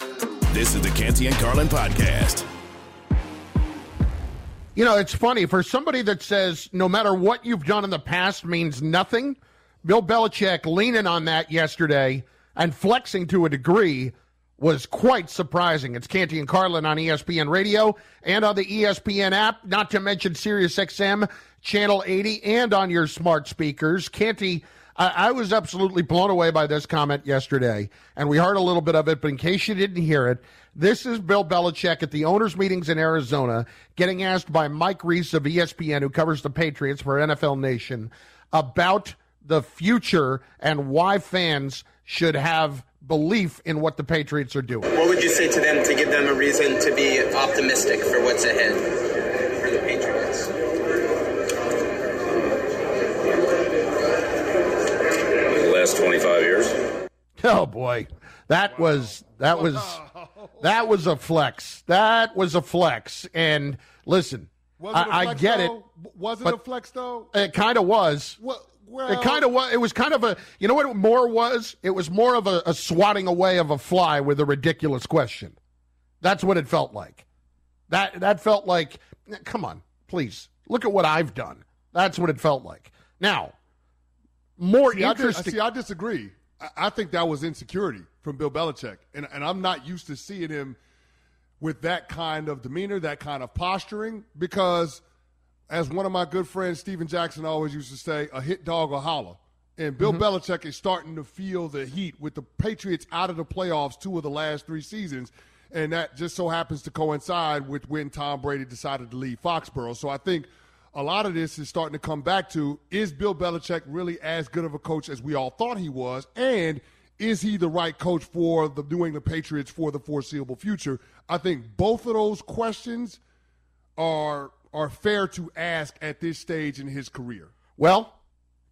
This is the Canty and Carlin podcast. You know, it's funny for somebody that says no matter what you've done in the past means nothing. Bill Belichick leaning on that yesterday and flexing to a degree was quite surprising. It's Canty and Carlin on ESPN Radio and on the ESPN app, not to mention SiriusXM channel 80 and on your smart speakers. Canty I, I was absolutely blown away by this comment yesterday, and we heard a little bit of it, but in case you didn't hear it, this is Bill Belichick at the owners' meetings in Arizona getting asked by Mike Reiss of ESPN, who covers the Patriots for NFL Nation, about the future and why fans should have belief in what the Patriots are doing. What would you say to them to give them a reason to be optimistic for what's ahead? 25 years. Oh boy. That was that was that was a flex. That was a flex. And listen, I, I, get though? it. Was it a flex though? It kind of was. Well, well, it kind of was. It was kind of a. You know what? It more was. It was more of a, a swatting away of a fly with a ridiculous question. That's what it felt like. That that felt like. Come on, please look at what I've done. That's what it felt like. Now, more see, interesting. I, see, I disagree. I, I think that was insecurity from Bill Belichick, and and I'm not used to seeing him with that kind of demeanor, that kind of posturing, because as one of my good friends, Stephen Jackson, always used to say, a hit dog will holler. And Bill mm-hmm. Belichick is starting to feel the heat with the Patriots out of the playoffs two of the last three seasons. And that just so happens to coincide with when Tom Brady decided to leave Foxborough. So I think – a lot of this is starting to come back to is Bill Belichick really as good of a coach as we all thought he was? And is he the right coach for the New England Patriots for the foreseeable future? I think both of those questions are are fair to ask at this stage in his career. Well,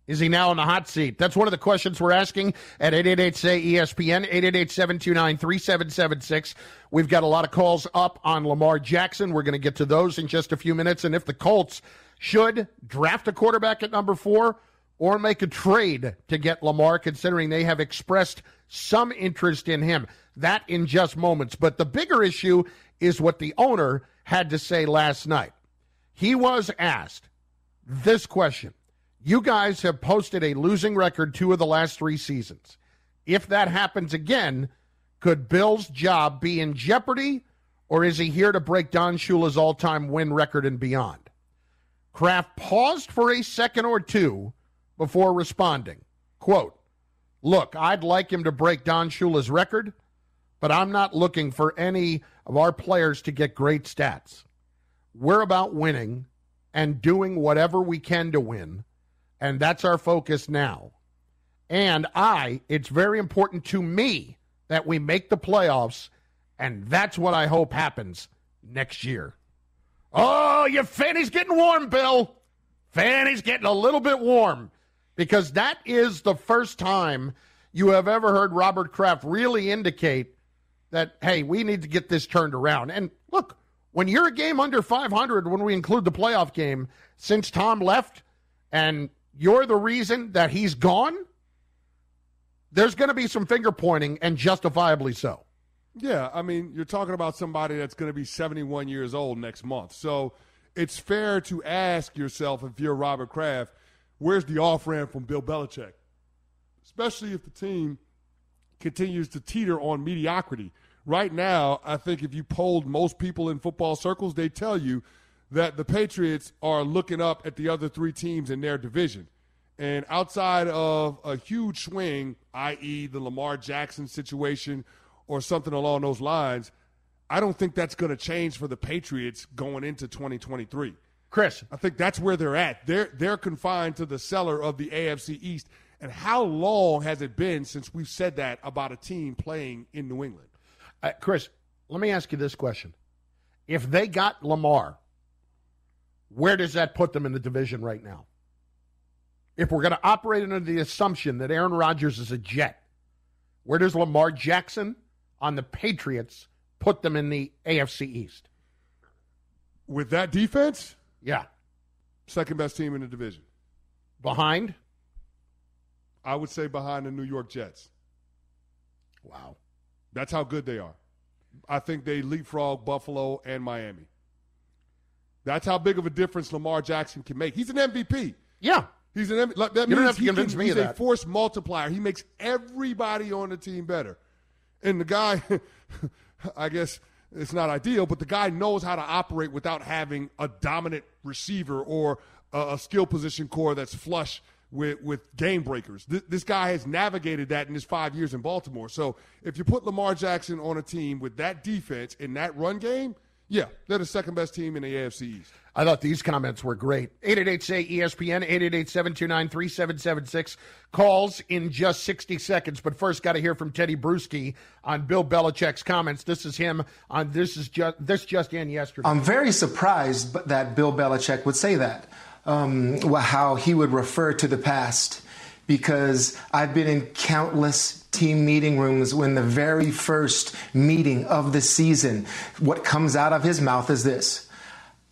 is he now in the hot seat? That's one of the questions we're asking at 888-SAY-ESPN, 888-729-3776. We've got a lot of calls up on Lamar Jackson. We're going to get to those in just a few minutes. And if the Colts should draft a quarterback at number four or make a trade to get Lamar, considering they have expressed some interest in him. That in just moments. But the bigger issue is what the owner had to say last night. He was asked this question You guys have posted a losing record two of the last three seasons. If that happens again, could Bill's job be in jeopardy, or is he here to break Don Shula's all time win record and beyond? Kraft paused for a second or two before responding. Quote, Look, I'd like him to break Don Shula's record, but I'm not looking for any of our players to get great stats. We're about winning and doing whatever we can to win, and that's our focus now. And I, it's very important to me that we make the playoffs, and that's what I hope happens next year. Oh, your fanny's getting warm, Bill. Fanny's getting a little bit warm because that is the first time you have ever heard Robert Kraft really indicate that, hey, we need to get this turned around. And look, when you're a game under 500, when we include the playoff game, since Tom left, and you're the reason that he's gone, there's going to be some finger pointing, and justifiably so. Yeah, I mean, you're talking about somebody that's going to be 71 years old next month. So it's fair to ask yourself, if you're Robert Kraft, where's the off ramp from Bill Belichick? Especially if the team continues to teeter on mediocrity. Right now, I think if you polled most people in football circles, they tell you that the Patriots are looking up at the other three teams in their division. And outside of a huge swing, i.e., the Lamar Jackson situation or something along those lines, I don't think that's going to change for the Patriots going into 2023. Chris, I think that's where they're at. They're they're confined to the cellar of the AFC East. And how long has it been since we've said that about a team playing in New England? Uh, Chris, let me ask you this question. If they got Lamar, where does that put them in the division right now? If we're going to operate under the assumption that Aaron Rodgers is a Jet, where does Lamar Jackson on the Patriots put them in the AFC East? With that defense, Yeah. second best team in the division. Behind? I would say behind the New York Jets. Wow. That's how good they are. I think they leapfrog Buffalo and Miami. That's how big of a difference Lamar Jackson can make. He's an MVP. Yeah. He's an M- like, that You don't have to he convince can, me he's of a force multiplier. He makes everybody on the team better. And the guy, I guess it's not ideal, but the guy knows how to operate without having a dominant receiver or a, a skill position core that's flush with, with game breakers. This, this guy has navigated that in his five years in Baltimore. So if you put Lamar Jackson on a team with that defense in that run game, yeah, they're the second best team in the AFC East. I thought these comments were great. 888 say ESPN, 888 729 3776. Calls in just 60 seconds. But first, got to hear from Tedy Bruschi on Bill Belichick's comments. This is him on this is just this just in yesterday. I'm very surprised that Bill Belichick would say that, um, how he would refer to the past, because I've been in countless team meeting rooms when the very first meeting of the season, what comes out of his mouth is this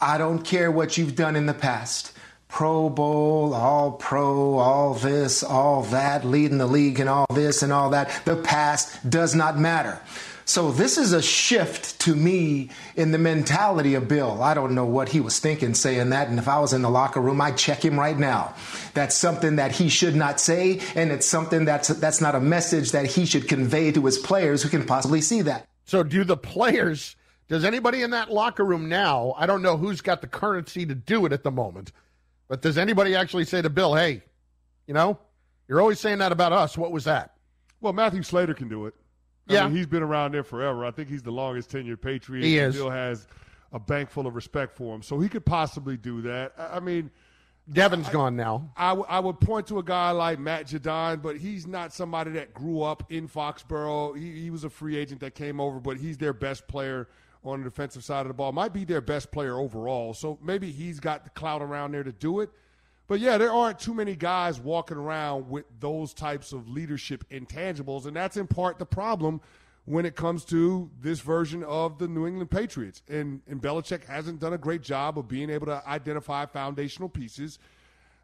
I don't care what you've done in the past. Pro Bowl, all pro, all this, all that, leading the league and all this and all that. The past does not matter. So this is a shift to me in the mentality of Bill. I don't know what he was thinking saying that, and if I was in the locker room, I'd check him right now. That's something that he should not say, and it's something that's that's not a message that he should convey to his players who can possibly see that. So, do the players, does anybody in that locker room now? I don't know who's got the currency to do it at the moment, but does anybody actually say to Bill, hey, you know, you're always saying that about us. What was that? Well, Matthew Slater can do it. I Yeah. mean, he's been around there forever. I think he's the longest tenured Patriot. He is. Still has a bank full of respect for him, so he could possibly do that. I I mean, Devin's gone now. I, w- I would point to a guy like Matt Judon, but he's not somebody that grew up in Foxborough. He, he was a free agent that came over, but he's their best player on the defensive side of the ball. Might be their best player overall. So maybe he's got the clout around there to do it. But yeah, there aren't too many guys walking around with those types of leadership intangibles, and that's in part the problem when it comes to this version of the New England Patriots. And, and Belichick hasn't done a great job of being able to identify foundational pieces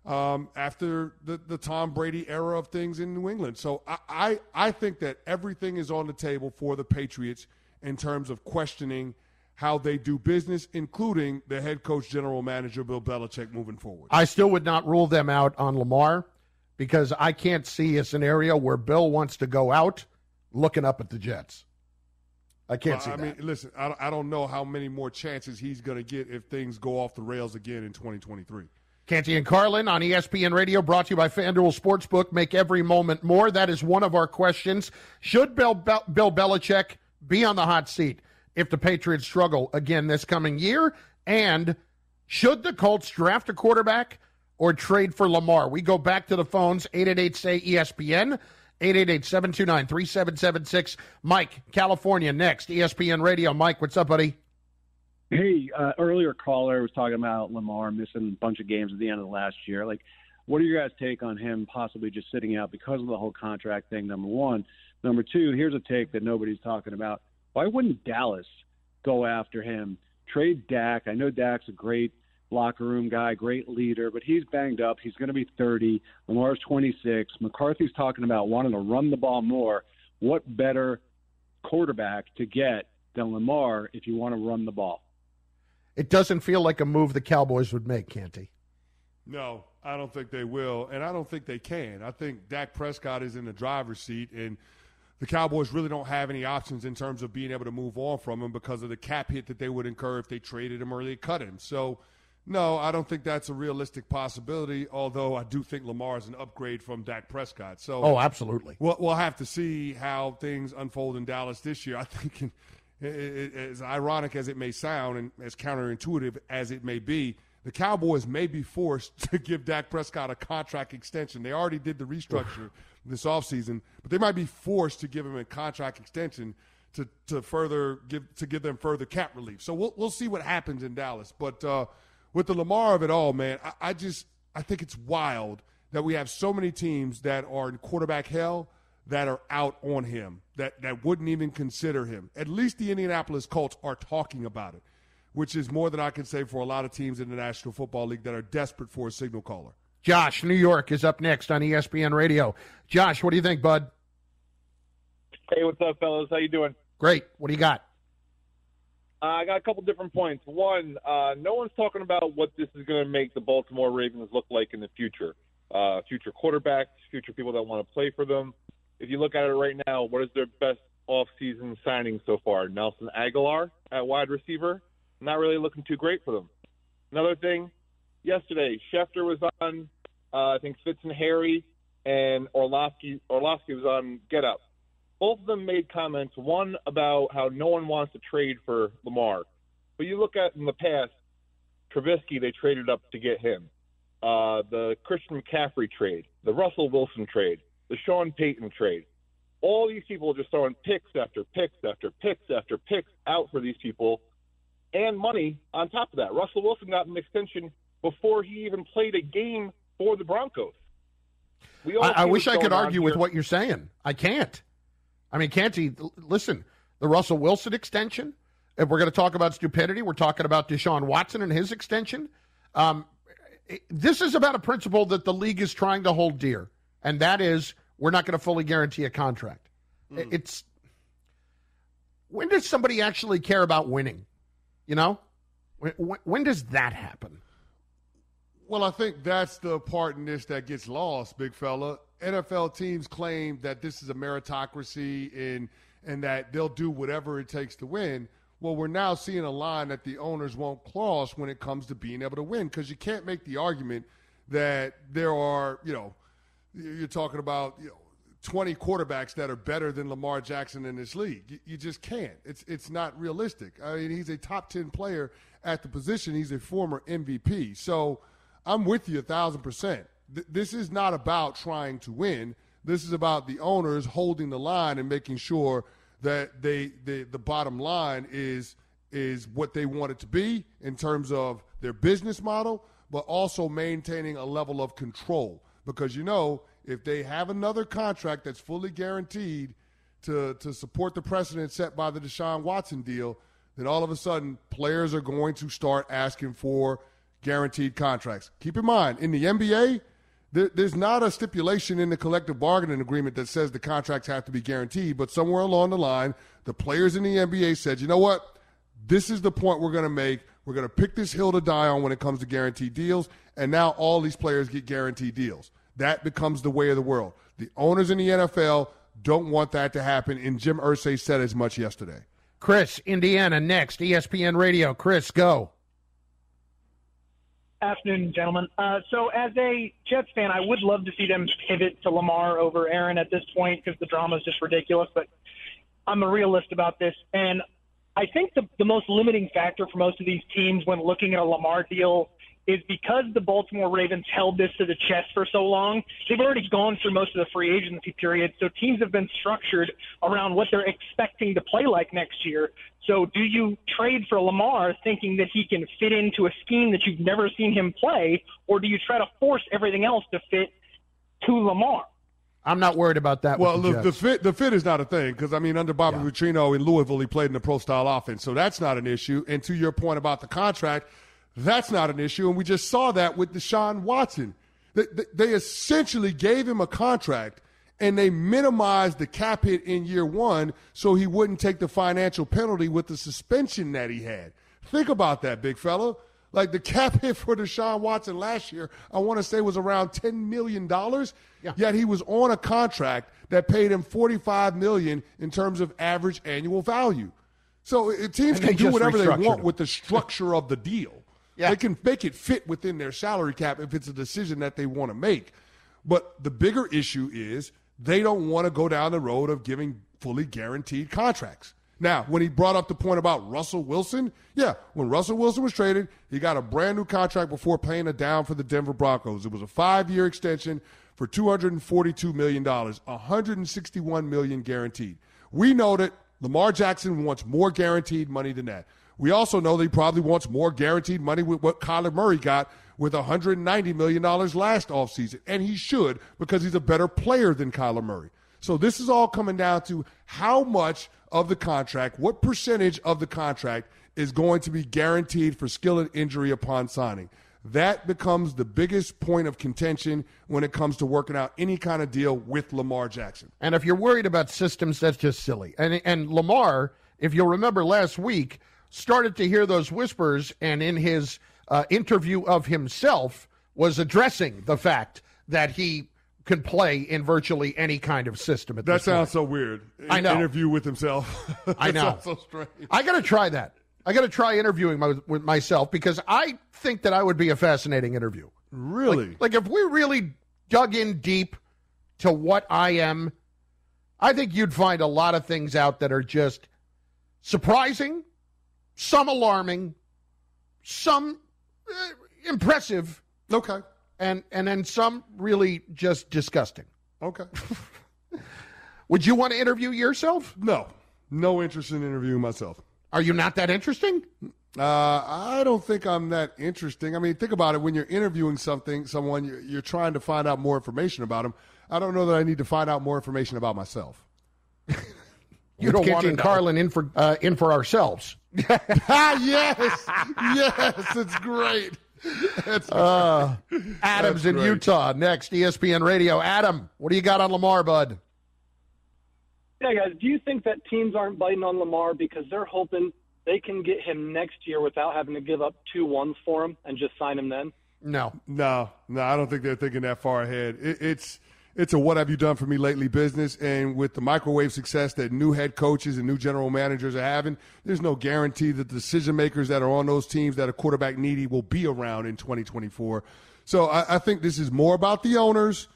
um, after the, the Tom Brady era of things in New England. So I, I, I think that everything is on the table for the Patriots in terms of questioning how they do business, including the head coach, general manager, Bill Belichick, moving forward. I still would not rule them out on Lamar because I can't see a scenario where Bill wants to go out looking up at the Jets. I can't Well, see I that. mean, listen, I, I don't know how many more chances he's going to get if things go off the rails again in 2023. Canty and Carlin on ESPN Radio, brought to you by FanDuel Sportsbook. Make every moment more. That is one of our questions. Should Bill, Bill Belichick be on the hot seat if the Patriots struggle again this coming year? And should the Colts draft a quarterback or trade for Lamar? We go back to the phones 888 say ESPN. 888-729-3776. Mike, California, next. ESPN Radio. Mike, what's up, buddy? Hey, uh, earlier caller was talking about Lamar missing a bunch of games at the end of the last year. Like, what are your guys' take on him possibly just sitting out because of the whole contract thing? Number one. Number two, here's a take that nobody's talking about. Why wouldn't Dallas go after him? Trade Dak. I know Dak's a great locker room guy, great leader, but he's banged up. He's going to be 30. Lamar's 26. McCarthy's talking about wanting to run the ball more. What better quarterback to get than Lamar if you want to run the ball? It doesn't feel like a move the Cowboys would make, Canty. No, I don't think they will, and I don't think they can. I think Dak Prescott is in the driver's seat, and the Cowboys really don't have any options in terms of being able to move on from him because of the cap hit that they would incur if they traded him or they cut him. So, no, I don't think that's a realistic possibility. Although I do think Lamar is an upgrade from Dak Prescott. So, Oh, absolutely. We'll, we'll have to see how things unfold in Dallas this year. I think, it, as ironic as it may sound and as counterintuitive as it may be, the Cowboys may be forced to give Dak Prescott a contract extension. They already did the restructure this offseason, but they might be forced to give him a contract extension to to further give to give them further cap relief. So we'll we'll see what happens in Dallas. But uh, with the Lamar of it all, man, I, I just I think it's wild that we have so many teams that are in quarterback hell that are out on him that that wouldn't even consider him. At least the Indianapolis Colts are talking about it, which is more than I can say for a lot of teams in the National Football League that are desperate for a signal caller. Josh, New York is up next on ESPN Radio. Josh, what do you think, bud? Hey, what's up, fellas? How you doing? Great. What do you got? Uh, I got a couple different points. One, uh, no one's talking about what this is going to make the Baltimore Ravens look like in the future. Uh, future quarterbacks, future people that want to play for them. If you look at it right now, what is their best offseason signing so far? Nelson Agholor at wide receiver. Not really looking too great for them. Another thing, yesterday, Schefter was on, uh, I think Fitz and Harry, and Orlovsky, Orlovsky was on Get Up both of them made comments. One about how no one wants to trade for Lamar, but you look at in the past, Trubisky they traded up to get him. Uh, the Christian McCaffrey trade, the Russell Wilson trade, the Sean Payton trade. All these people are just throwing picks after picks after picks after picks out for these people, and money on top of that. Russell Wilson got an extension before he even played a game for the Broncos. I, I wish I could argue here. with what you're saying. I can't. I mean, can't he? Listen, the Russell Wilson extension. If we're going to talk about stupidity, we're talking about Deshaun Watson and his extension. Um, this is about a principle that the league is trying to hold dear, and that is we're not going to fully guarantee a contract. Mm. It's when does somebody actually care about winning? You know, when, when does that happen? Well, I think that's the part in this that gets lost, big fella. NFL teams claim that this is a meritocracy and and that they'll do whatever it takes to win. Well, we're now seeing a line that the owners won't cross when it comes to being able to win because you can't make the argument that there are, you know, you're talking about, you know, 20 quarterbacks that are better than Lamar Jackson in this league. You, you, just can't. It's it's not realistic. I mean, he's a top 10 player at the position. He's a former MVP. So I'm with you a thousand percent th- this is not about trying to win. This is about the owners holding the line and making sure that they, they the bottom line is is what they want it to be in terms of their business model, but also maintaining a level of control. Because you know, if they have another contract that's fully guaranteed to to support the precedent set by the Deshaun Watson deal, then all of a sudden players are going to start asking for guaranteed contracts. Keep in mind, in the NBA, there, there's not a stipulation in the collective bargaining agreement that says the contracts have to be guaranteed, but somewhere along the line, the players in the NBA said, you know what? This is the point we're going to make. We're going to pick this hill to die on when it comes to guaranteed deals. And now all these players get guaranteed deals. That becomes the way of the world. The owners in the NFL don't want that to happen. And Jim Irsay said as much yesterday. Chris, Indiana, next. ESPN Radio. Chris, go. Afternoon, gentlemen. Uh, so, as a Jets fan, I would love to see them pivot to Lamar over Aaron at this point because the drama is just ridiculous. But I'm a realist about this, and I think the the most limiting factor for most of these teams when looking at a Lamar deal is because the Baltimore Ravens held this to the chest for so long, they've already gone through most of the free agency period. So teams have been structured around what they're expecting to play like next year. So do you trade for Lamar thinking that he can fit into a scheme that you've never seen him play, or do you try to force everything else to fit to Lamar? I'm not worried about that. Well, the, the, the, fit the fit is not a thing because I mean under Bobby yeah. Petrino in Louisville he played in the pro style offense, so that's not an issue. And to your point about the contract, that's not an issue. And we just saw that with Deshaun Watson. They, they essentially gave him a contract and they minimized the cap hit in year one so he wouldn't take the financial penalty with the suspension that he had. Think about that, big fella. Like the cap hit for Deshaun Watson last year, I want to say was around $10 million. Yeah. Yet he was on a contract that paid him 45 million in terms of average annual value. So teams can do whatever they want him. with the structure of the deal. Yeah. They can make it fit within their salary cap if it's a decision that they want to make. But the bigger issue is they don't want to go down the road of giving fully guaranteed contracts. Now, when he brought up the point about Russell Wilson, yeah, when Russell Wilson was traded, he got a brand new contract before paying a down for the Denver Broncos. It was a five year extension for $242 million, $161 million guaranteed. We know that Lamar Jackson wants more guaranteed money than that. We also know that he probably wants more guaranteed money with what Kyler Murray got with $190 million last offseason. And he should because he's a better player than Kyler Murray. So this is all coming down to how much of the contract, what percentage of the contract is going to be guaranteed for skill and injury upon signing. That becomes the biggest point of contention when it comes to working out any kind of deal with Lamar Jackson. And if you're worried about systems, that's just silly. And and Lamar, if you'll remember last week, started to hear those whispers, and in his uh, interview of himself, was addressing the fact that he can play in virtually any kind of system. At that sounds point. so weird. I know. Interview with himself. I know. so strange. I got to try that. I got to try interviewing my, with myself because I think that I would be a fascinating interview. Really? Like, like if we really dug in deep to what I am, I think you'd find a lot of things out that are just surprising, some alarming, some uh, impressive. Okay. And and then some really just disgusting. Okay. Would you want to interview yourself? No. No interest in interviewing myself. Are you not that interesting? Uh, I don't think I'm that interesting. I mean, think about it. When you're interviewing something, someone, you're, you're trying to find out more information about them. I don't know that I need to find out more information about myself. you don't want Carlin in for uh, in for ourselves. yes, yes, it's great. That's uh, Adam's That's in great. Utah next. ESPN Radio. Adam, what do you got on Lamar, bud? Yeah, guys, do you think that teams aren't biting on Lamar because they're hoping they can get him next year without having to give up two ones for him and just sign him then? No, no, no. I don't think they're thinking that far ahead. It, it's it's a what have you done for me lately business, and with the microwave success that new head coaches and new general managers are having, there's no guarantee that the decision makers that are on those teams that are quarterback needy will be around in 2024. So I, I think this is more about the owners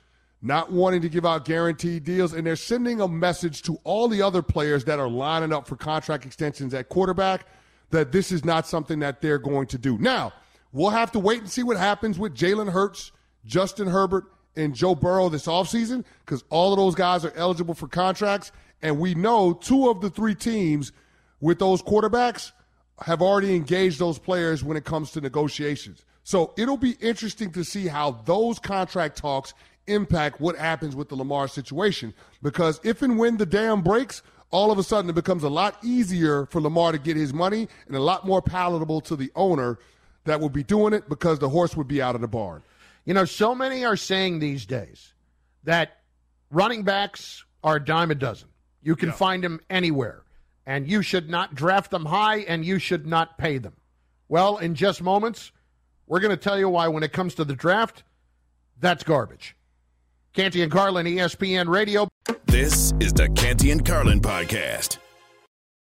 not wanting to give out guaranteed deals, and they're sending a message to all the other players that are lining up for contract extensions at quarterback that this is not something that they're going to do. Now, we'll have to wait and see what happens with Jalen Hurts, Justin Herbert, and Joe Burrow this offseason because all of those guys are eligible for contracts. And we know two of the three teams with those quarterbacks have already engaged those players when it comes to negotiations. So it'll be interesting to see how those contract talks impact what happens with the Lamar situation. Because if and when the dam breaks, all of a sudden it becomes a lot easier for Lamar to get his money and a lot more palatable to the owner that would be doing it because the horse would be out of the barn. You know, so many are saying these days that running backs are a dime a dozen. You can Yeah. find them anywhere, and you should not draft them high, and you should not pay them. Well, in just moments, we're going to tell you why when it comes to the draft, that's garbage. Canty and Carlin, ESPN Radio. This is the Canty and Carlin podcast.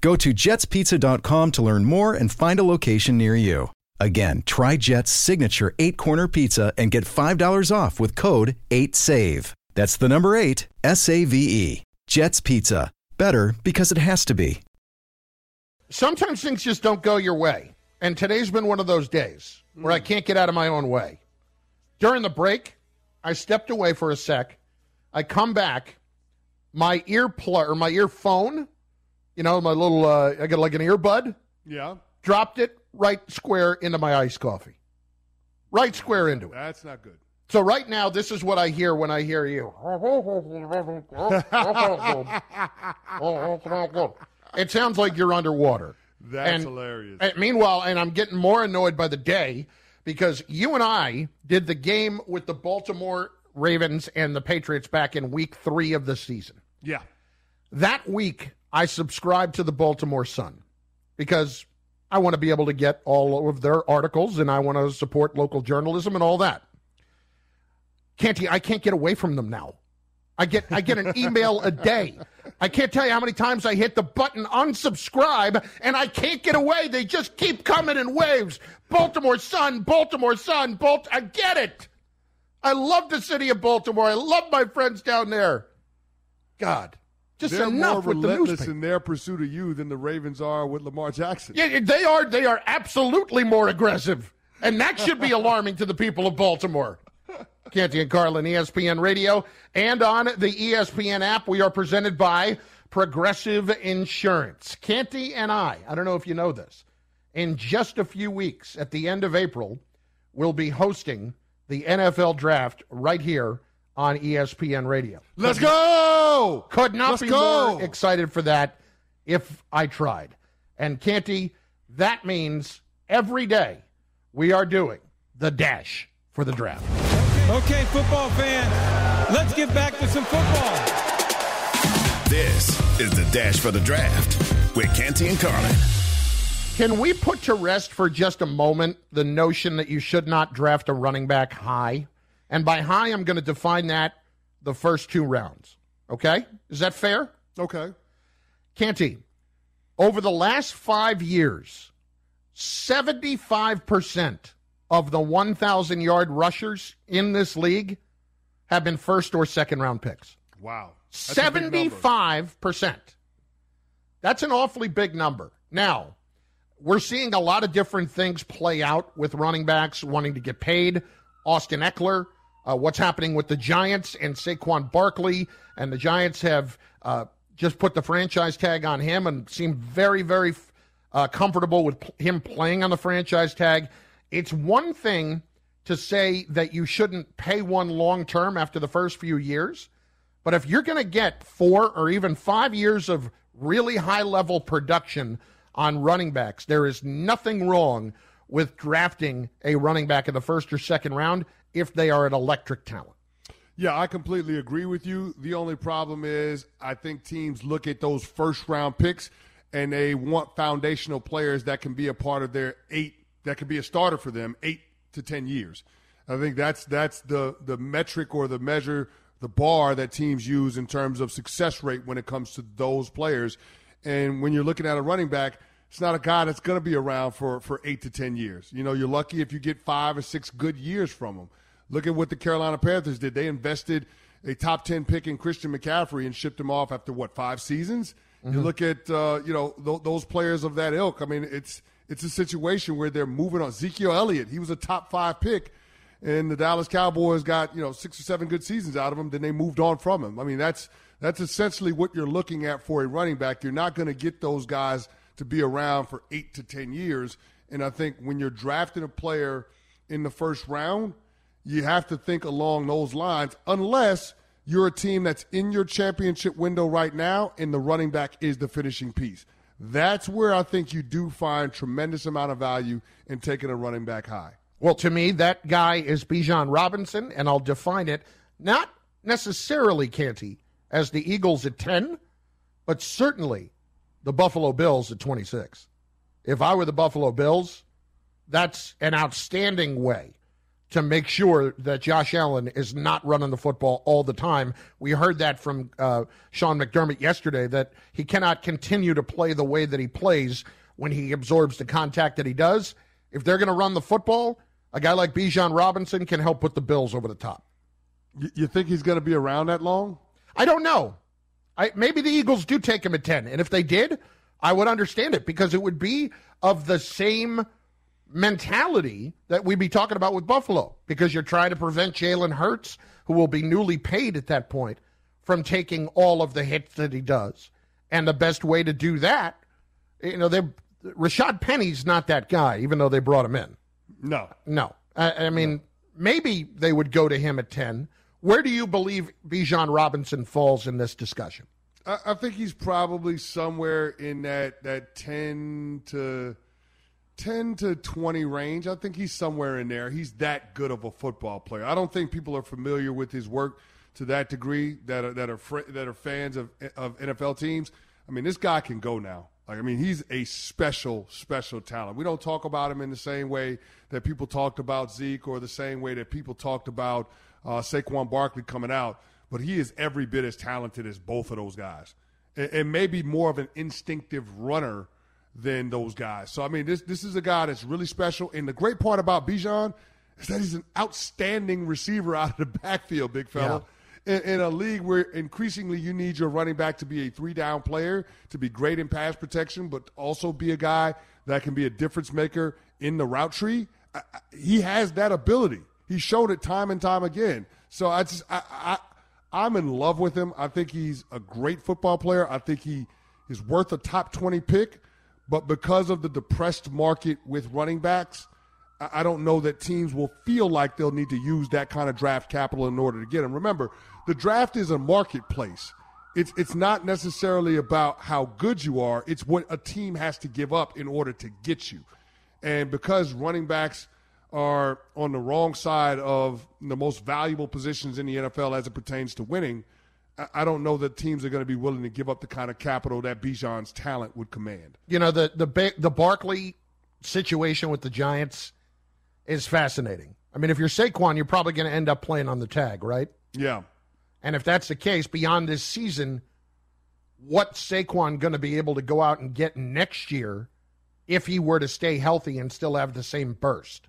Go to jetspizza.com to learn more and find a location near you. Again, try Jet's signature eight corner pizza and get $5 off with code 8SAVE. That's the number eight, S A V E. Jet's Pizza. Better because it has to be. Sometimes things just don't go your way. And today's been one of those days where I can't get out of my own way. During the break, I stepped away for a sec. I come back, my ear plug or my earphone, you know, my little uh, I got like an earbud, Yeah, dropped it right square into my iced coffee. Right square into it. that's not good. So right now, this is what I hear when I hear you. it sounds like you're underwater. That's and, hilarious. And meanwhile, and I'm getting more annoyed by the day because you and I did the game with the Baltimore Ravens and the Patriots back in week three of the season. Yeah. That week, I subscribe to the Baltimore Sun because I want to be able to get all of their articles and I want to support local journalism and all that. Can't I can't get away from them now. I get I get an email a day. I can't tell you how many times I hit the button unsubscribe and I can't get away. They just keep coming in waves. Baltimore Sun, Baltimore Sun, Balt I get it. I love the city of Baltimore. I love my friends down there. God. Just They're enough more with the relentless newspaper. in their pursuit of you than the Ravens are with Lamar Jackson. Yeah, they are. They are absolutely more aggressive, and that should be alarming to the people of Baltimore. Canty and Carlin, ESPN Radio, and on the ESPN app, we are presented by Progressive Insurance. Canty and I. I don't know if you know this. In just a few weeks, at the end of April, we'll be hosting the NFL Draft right here on ESPN Radio. Let's go! Could not Let's be go! more excited for that if I tried. And Canty, that means every day we are doing the dash for the draft. Okay, football fans, let's get back to some football. This is the Dash for the Draft with Canty and Carlin. Can we put to rest for just a moment the notion that you should not draft a running back high? And by high, I'm going to define that the first two rounds. Okay? Is that fair? Okay. Canty, over the last five years, 75% of the 1,000 yard rushers in this league have been first or second round picks. Wow. That's a big number. 75%. That's an awfully big number. Now, we're seeing a lot of different things play out with running backs wanting to get paid. Austin Ekeler, uh, what's happening with the Giants and Saquon Barkley, and the Giants have uh, just put the franchise tag on him and seem very, very uh, comfortable with him playing on the franchise tag. It's one thing to say that you shouldn't pay one long term after the first few years, but if you're going to get four or even five years of really high level production on running backs, there is nothing wrong with drafting a running back in the first or second round if they are an electric talent. Yeah, I completely agree with you. The only problem is I think teams look at those first round picks and they want foundational players that can be a part of their eight that can be a starter for them eight to ten years. I think that's that's the the metric or the measure, the bar that teams use in terms of success rate when it comes to those players. And when you're looking at a running back, it's not a guy that's going to be around for for eight to ten years. You know, you're lucky if you get five or six good years from him. Look at what the Carolina Panthers did. They invested a top 10 pick in Christian McCaffrey and shipped him off after what, five seasons? You look at, uh, you know, th- those players of that ilk. I mean, it's it's a situation where they're moving on. Ezekiel Elliott, he was a top five pick, and the Dallas Cowboys got, you know, six or seven good seasons out of him. Then they moved on from him. I mean, that's that's essentially what you're looking at for a running back. You're not going to get those guys to be around for eight to 10 years. And I think when you're drafting a player in the first round, you have to think along those lines, unless you're a team that's in your championship window right now and the running back is the finishing piece. That's where I think you do find tremendous amount of value in taking a running back high. Well, to me, that guy is Bijan Robinson, and I'll define it not necessarily, Canty, as the Eagles at 10, but certainly the Buffalo Bills at 26. If I were the Buffalo Bills, that's an outstanding way to make sure that Josh Allen is not running the football all the time. We heard that from uh, Sean McDermott yesterday that he cannot continue to play the way that he plays when he absorbs the contact that he does. If they're going to run the football, a guy like Bijan Robinson can help put the Bills over the top. You, you think he's going to be around that long? I don't know. I, maybe the Eagles do take him at 10. And if they did, I would understand it because it would be of the same mentality that we'd be talking about with Buffalo because you're trying to prevent Jalen Hurts, who will be newly paid at that point, from taking all of the hits that he does. And the best way to do that, you know, they Rashad Penny's not that guy, even though they brought him in. No. No. I, I mean, maybe they would go to him at 10. Where do you believe Bijan Robinson falls in this discussion? I, I think he's probably somewhere in that that ten to ten to twenty range. I think he's somewhere in there. He's that good of a football player. I don't think people are familiar with his work to that degree that are that are fr- that are fans of of NFL teams. I mean, this guy can go now. Like, I mean, he's a special, special talent. We don't talk about him in the same way that people talked about Zeke or the same way that people talked about uh, Saquon Barkley coming out, but he is every bit as talented as both of those guys, and, and maybe more of an instinctive runner than those guys. So I mean, this this is a guy that's really special. And the great part about Bijan is that he's an outstanding receiver out of the backfield, big fella. In, in a league where increasingly you need your running back to be a three down player, to be great in pass protection, but also be a guy that can be a difference maker in the route tree. I, I, he has that ability. He showed it time and time again. So I just I, I I'm in love with him. I think he's a great football player. I think he is worth a top 20 pick, but because of the depressed market with running backs, I I don't know that teams will feel like they'll need to use that kind of draft capital in order to get him. Remember, the draft is a marketplace. It's it's not necessarily about how good you are. It's what a team has to give up in order to get you. And because running backs are on the wrong side of the most valuable positions in the NFL as it pertains to winning, I- don't know that teams are going to be willing to give up the kind of capital that Bijan's talent would command. You know the the the Barkley situation with the Giants is fascinating. I mean, if you're Saquon, you're probably going to end up playing on the tag, right? Yeah. And if that's the case, beyond this season, what's Saquon going to be able to go out and get next year if he were to stay healthy and still have the same burst?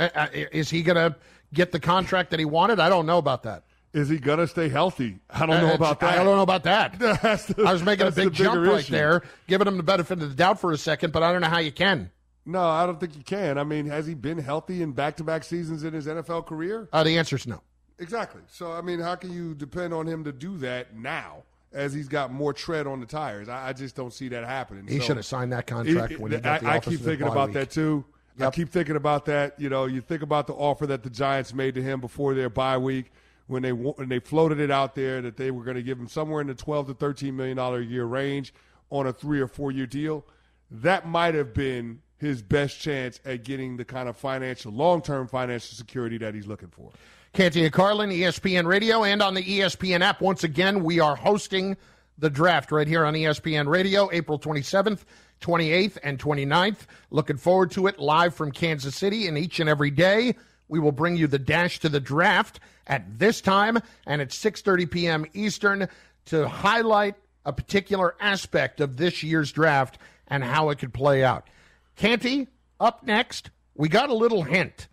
Uh, uh, Is he going to get the contract that he wanted? I don't know about that. Is he going to stay healthy? I don't Uh, know about that. I don't know about that. The- I was making a big jump bigger right issue. there, giving him the benefit of the doubt for a second, but I don't know how you can. No, I don't think you can. I mean, has he been healthy in back-to-back seasons in his NFL career? Uh, the answer is no. Exactly. So, I mean, how can you depend on him to do that now as he's got more tread on the tires? I, I just don't see that happening. He So- should have signed that contract when he got the I, I keep thinking about week. that too. I keep thinking about that. You know, you think about the offer that the Giants made to him before their bye week when they when they floated it out there that they were going to give him somewhere in the twelve to thirteen million dollar a year range on a three or four year deal. That might have been his best chance at getting the kind of financial long term financial security that he's looking for. Canty and Carlin, ESPN Radio, and on the ESPN app. Once again, we are hosting the draft right here on ESPN Radio, April 27th, 28th, and 29th. Looking forward to it live from Kansas City, and each and every day we will bring you the dash to the draft at this time and at 6:30 p.m. Eastern to highlight a particular aspect of this year's draft and how it could play out. Canty, up next, we got a little hint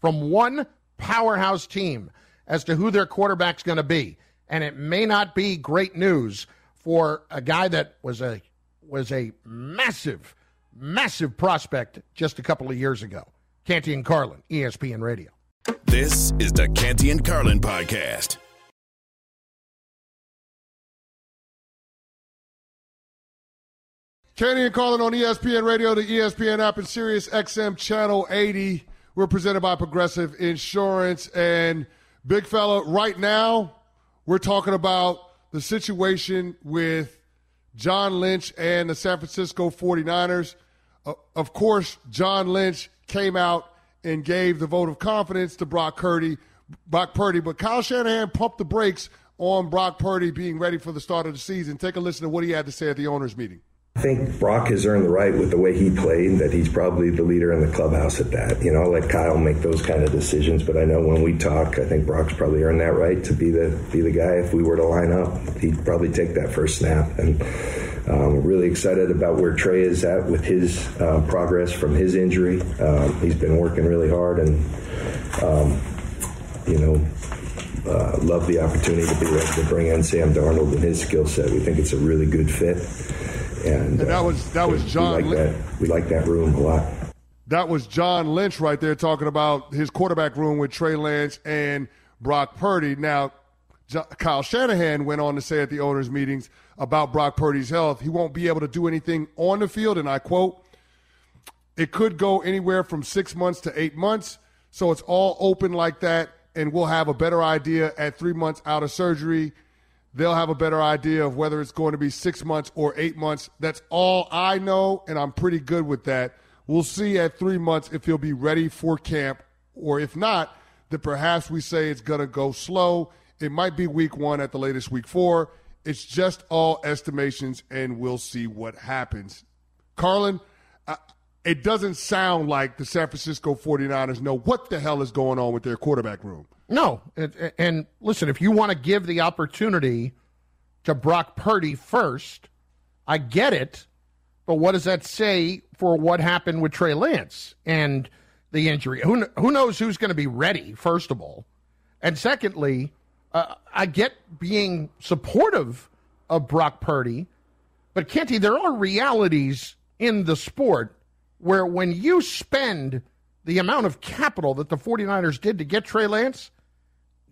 from one powerhouse team as to who their quarterback's going to be. And it may not be great news for a guy that was a was a massive, massive prospect just a couple of years ago. Canty and Carlin, ESPN Radio. This is the Canty and Carlin podcast. Canty and Carlin on ESPN Radio, the ESPN app, and Sirius XM Channel 80. We're presented by Progressive Insurance. And big fella, right now, we're talking about the situation with John Lynch and the San Francisco 49ers. Uh, of course, John Lynch came out and gave the vote of confidence to Brock Purdy, Brock Purdy, but Kyle Shanahan pumped the brakes on Brock Purdy being ready for the start of the season. Take a listen to what he had to say at the owners' meeting. I think Brock has earned the right with the way he played that he's probably the leader in the clubhouse at that. You know, I'll let Kyle make those kind of decisions, but I know when we talk, I think Brock's probably earned that right to be the be the guy. If we were to line up, he'd probably take that first snap. And um, really excited about where Trey is at with his uh, progress from his injury. Um, he's been working really hard, and um, you know, uh, love the opportunity to be able to bring in Sam Darnold and his skill set. We think it's a really good fit. And, And that uh, was that was we John. like Lynch. that. We like that room a lot. That was John Lynch right there talking about his quarterback room with Trey Lance and Brock Purdy. Now, Kyle Shanahan went on to say at the owners' meetings about Brock Purdy's health, he won't be able to do anything on the field, and I quote, it could go anywhere from six months to eight months. So it's all open like that, and we'll have a better idea at three months out of surgery they'll have a better idea of whether it's going to be six months or eight months. That's all I know, and I'm pretty good with that. We'll see at three months if he'll be ready for camp, or if not, that perhaps we say it's going to go slow. It might be week one at the latest, week four. It's just all estimations, and we'll see what happens. Carlin, it doesn't sound like the San Francisco 49ers know what the hell is going on with their quarterback room. No. And, listen, if you want to give the opportunity to Brock Purdy first, I get it. But what does that say for what happened with Trey Lance and the injury? Who, who knows who's going to be ready, first of all? And secondly, uh, I get being supportive of Brock Purdy, but Canty, there are realities in the sport where when you spend the amount of capital that the 49ers did to get Trey Lance,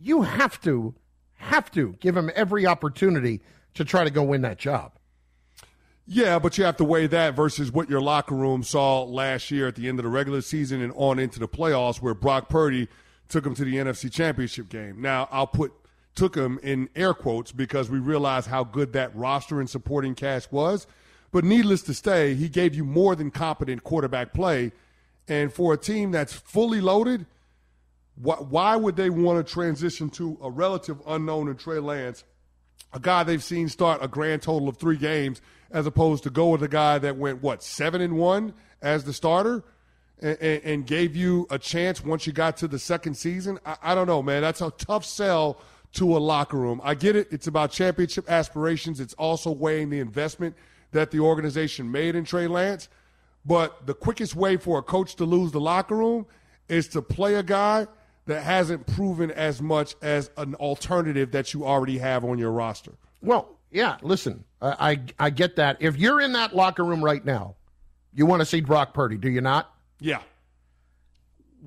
you have to, have to give him every opportunity to try to go win that job. Yeah, but you have to weigh that versus what your locker room saw last year at the end of the regular season and on into the playoffs, where Brock Purdy took him to the NFC Championship game. Now, I'll put took him in air quotes because we realize how good that roster and supporting cast was. But needless to say, he gave you more than competent quarterback play. And for a team that's fully loaded, why would they want to transition to a relative unknown in Trey Lance, a guy they've seen start a grand total of three games, as opposed to go with a guy that went what seven and one as the starter? And, and, gave you a chance once you got to the second season. I, I don't know, man. That's a tough sell to a locker room. I get it. It's about championship aspirations. It's also weighing the investment that the organization made in Trey Lance. But the quickest way for a coach to lose the locker room is to play a guy that hasn't proven as much as an alternative that you already have on your roster. Well, yeah, listen, I, I, I get that. If you're in that locker room right now, you want to see Brock Purdy, do you not? Yeah.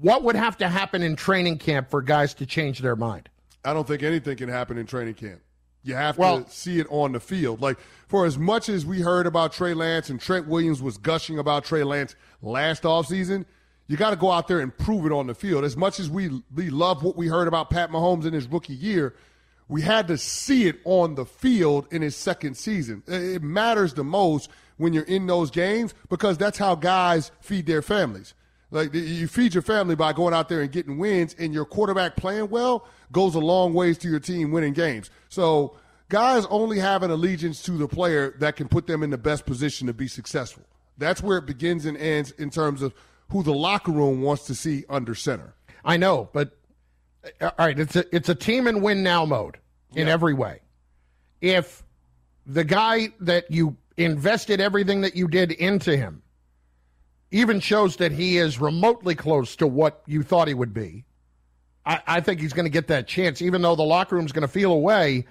What would have to happen in training camp for guys to change their mind? I don't think anything can happen in training camp. You have well, to see it on the field. Like, for as much as we heard about Trey Lance and Trent Williams was gushing about Trey Lance last offseason, you got to go out there and prove it on the field. As much as we, we love what we heard about Pat Mahomes in his rookie year, we had to see it on the field in his second season. It matters the most when you're in those games because that's how guys feed their families. Like you feed your family by going out there and getting wins, and your quarterback playing well goes a long ways to your team winning games. So guys only have an allegiance to the player that can put them in the best position to be successful. That's where it begins and ends in terms of who the locker room wants to see under center. I know, but uh, all right, it's a it's a team and win now mode in yeah. every way. If the guy that you invested everything that you did into him even shows that he is remotely close to what you thought he would be, I, I think he's going to get that chance, even though the locker room's going to feel away.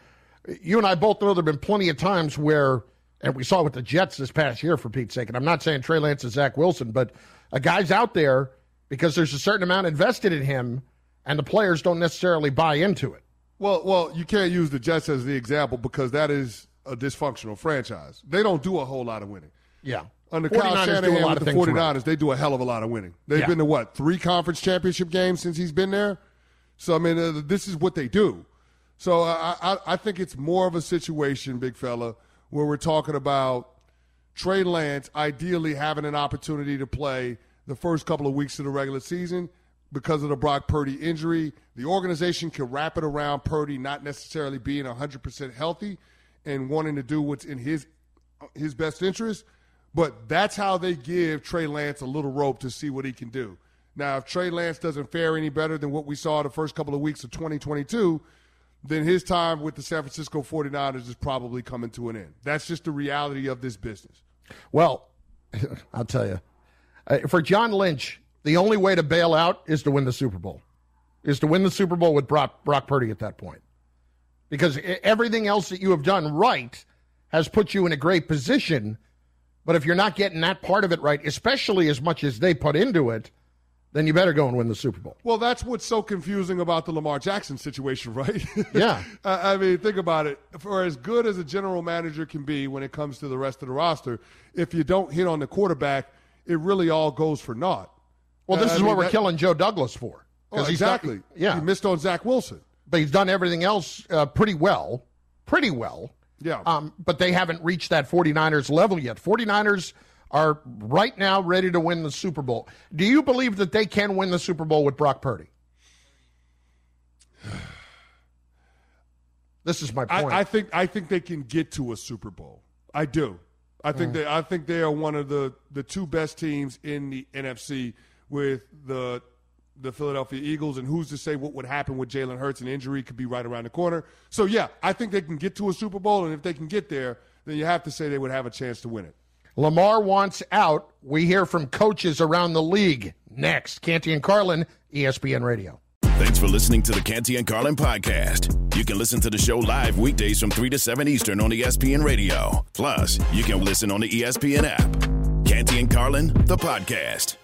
You and I both know there have been plenty of times where, and we saw with the Jets this past year, for Pete's sake, and I'm not saying Trey Lance is Zach Wilson, but a guy's out there because there's a certain amount invested in him, and the players don't necessarily buy into it. Well, well, you can't use the Jets as the example because that is a dysfunctional franchise. They don't do a whole lot of winning. Yeah under Kyle Shanahan with the 49ers, right. they do a hell of a lot of winning. They've yeah. been to what, three conference championship games since he's been there? So, I mean, uh, this is what they do. So uh, I, I think it's more of a situation, big fella, where we're talking about Trey Lance ideally having an opportunity to play the first couple of weeks of the regular season because of the Brock Purdy injury. The organization can wrap it around Purdy not necessarily being 100% healthy and wanting to do what's in his his best interest – but that's how they give Trey Lance a little rope to see what he can do. Now, if Trey Lance doesn't fare any better than what we saw the first couple of weeks of 2022, then his time with the San Francisco 49ers is probably coming to an end. That's just the reality of this business. Well, I'll tell you. Uh, for John Lynch, the only way to bail out is to win the Super Bowl, is to win the Super Bowl with Brock, Brock Purdy at that point. Because everything else that you have done right has put you in a great position but if you're not getting that part of it right, especially as much as they put into it, then you better go and win the Super Bowl. Well, that's what's so confusing about the Lamar Jackson situation, right? Yeah. I mean, think about it. For as good as a general manager can be when it comes to the rest of the roster, if you don't hit on the quarterback, it really all goes for naught. Well, this uh, is mean, what we're that, killing Joe Douglas for. Oh, exactly. yeah. He missed on Zach Wilson. But he's done everything else uh, pretty well pretty well. Yeah. Um, but they haven't reached that 49ers level yet. 49ers are right now ready to win the Super Bowl. Do you believe that they can win the Super Bowl with Brock Purdy? This is my point. I, I think I think they can get to a Super Bowl. I do. I think Mm. they I think they are one of the the two best teams in the NFC with the the Philadelphia Eagles, and who's to say what would happen with Jalen Hurts? An injury could be right around the corner. So yeah, I think they can get to a Super Bowl, and if they can get there, then you have to say they would have a chance to win it. Lamar wants out. We hear from coaches around the league. Next, Canty and Carlin, ESPN Radio. Thanks for listening to the Canty and Carlin podcast. You can listen to the show live weekdays from 3 to 7 Eastern on ESPN Radio. Plus, you can listen on the ESPN app. Canty and Carlin, the podcast.